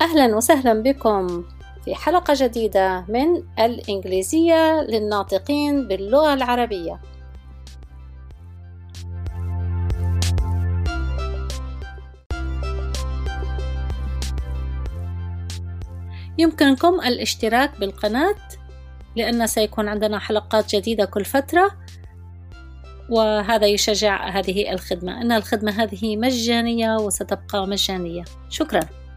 أهلا وسهلا بكم في حلقة جديدة من الإنجليزية للناطقين باللغة العربية. يمكنكم الاشتراك بالقناة لأن سيكون عندنا حلقات جديدة كل فترة وهذا يشجع هذه الخدمة. أن الخدمة هذه مجانية وستبقى مجانية. شكرا.